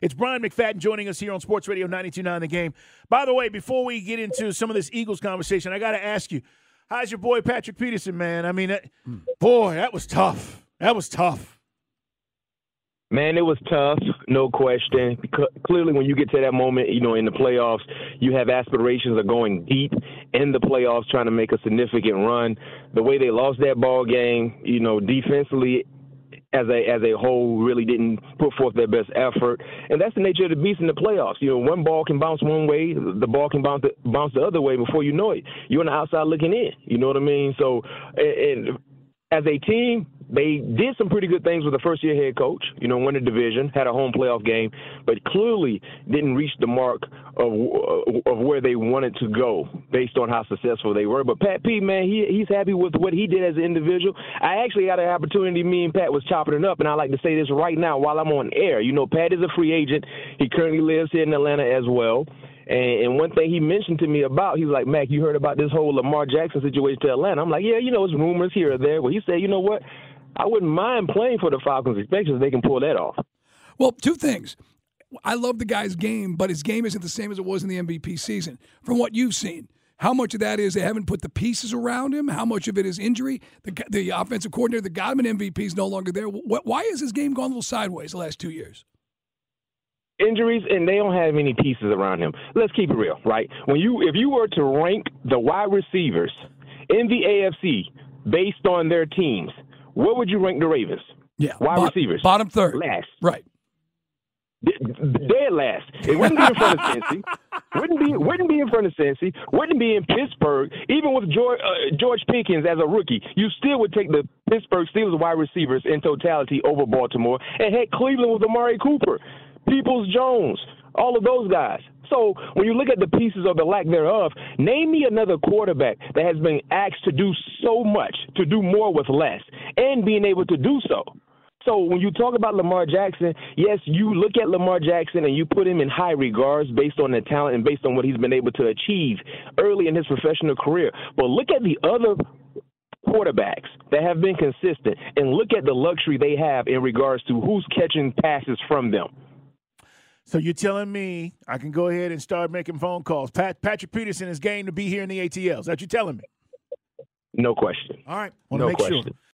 It's Bryant McFadden joining us here on Sports Radio 92.9 The Game. By the way, before we get into some of this Eagles conversation, I got to ask you, how's your boy Patrick Peterson, man? I mean, that, boy, that was tough. That was tough. Man, it was tough, no question. Clearly, when you get to that moment, you know, in the playoffs, you have aspirations of going deep in the playoffs, trying to make a significant run. The way they lost that ball game, you know, defensively as a as a whole really didn't put forth their best effort, and that's the nature of the beast in the playoffs. You know, one ball can bounce one way, the ball can bounce the, bounce the other way before you know it. You're on the outside looking in. You know what I mean? So, and, and as a team, they did some pretty good things with the first year head coach, you know, won the division, had a home playoff game, but clearly didn't reach the mark of uh, of where they wanted to go based on how successful they were. But Pat P, man, he he's happy with what he did as an individual. I actually had an opportunity, me and Pat was chopping it up, and I like to say this right now while I'm on air. You know, Pat is a free agent. He currently lives here in Atlanta as well. And, and one thing he mentioned to me about, he was like, Mac, you heard about this whole Lamar Jackson situation to Atlanta? I'm like, yeah, you know, it's rumors here or there. Well, he said, you know what? I wouldn't mind playing for the Falcons, especially if they can pull that off. Well, two things. I love the guy's game, but his game isn't the same as it was in the MVP season. From what you've seen, how much of that is they haven't put the pieces around him? How much of it is injury? The, the offensive coordinator that got him an MVP is no longer there. Why has his game gone a little sideways the last two years? Injuries, and they don't have any pieces around him. Let's keep it real, right? When you, if you were to rank the wide receivers in the AFC based on their teams, where would you rank the Ravens? Yeah, wide bo- receivers, bottom third, last, right? Dead last. It wouldn't be in front of Cincy. Wouldn't be wouldn't be in front of Cincy. Wouldn't be in Pittsburgh. Even with George, uh, George Pickens as a rookie, you still would take the Pittsburgh Steelers wide receivers in totality over Baltimore. And heck, Cleveland with Amari Cooper, Peoples Jones, all of those guys. So when you look at the pieces or the lack thereof, name me another quarterback that has been asked to do so much, to do more with less, and being able to do so. So when you talk about Lamar Jackson, yes, you look at Lamar Jackson and you put him in high regards based on the talent and based on what he's been able to achieve early in his professional career. But look at the other quarterbacks that have been consistent and look at the luxury they have in regards to who's catching passes from them. So you're telling me I can go ahead and start making phone calls. Pat, Patrick Peterson is game to be here in the ATLs. That you telling me? No question. All right. Want no to make question. sure.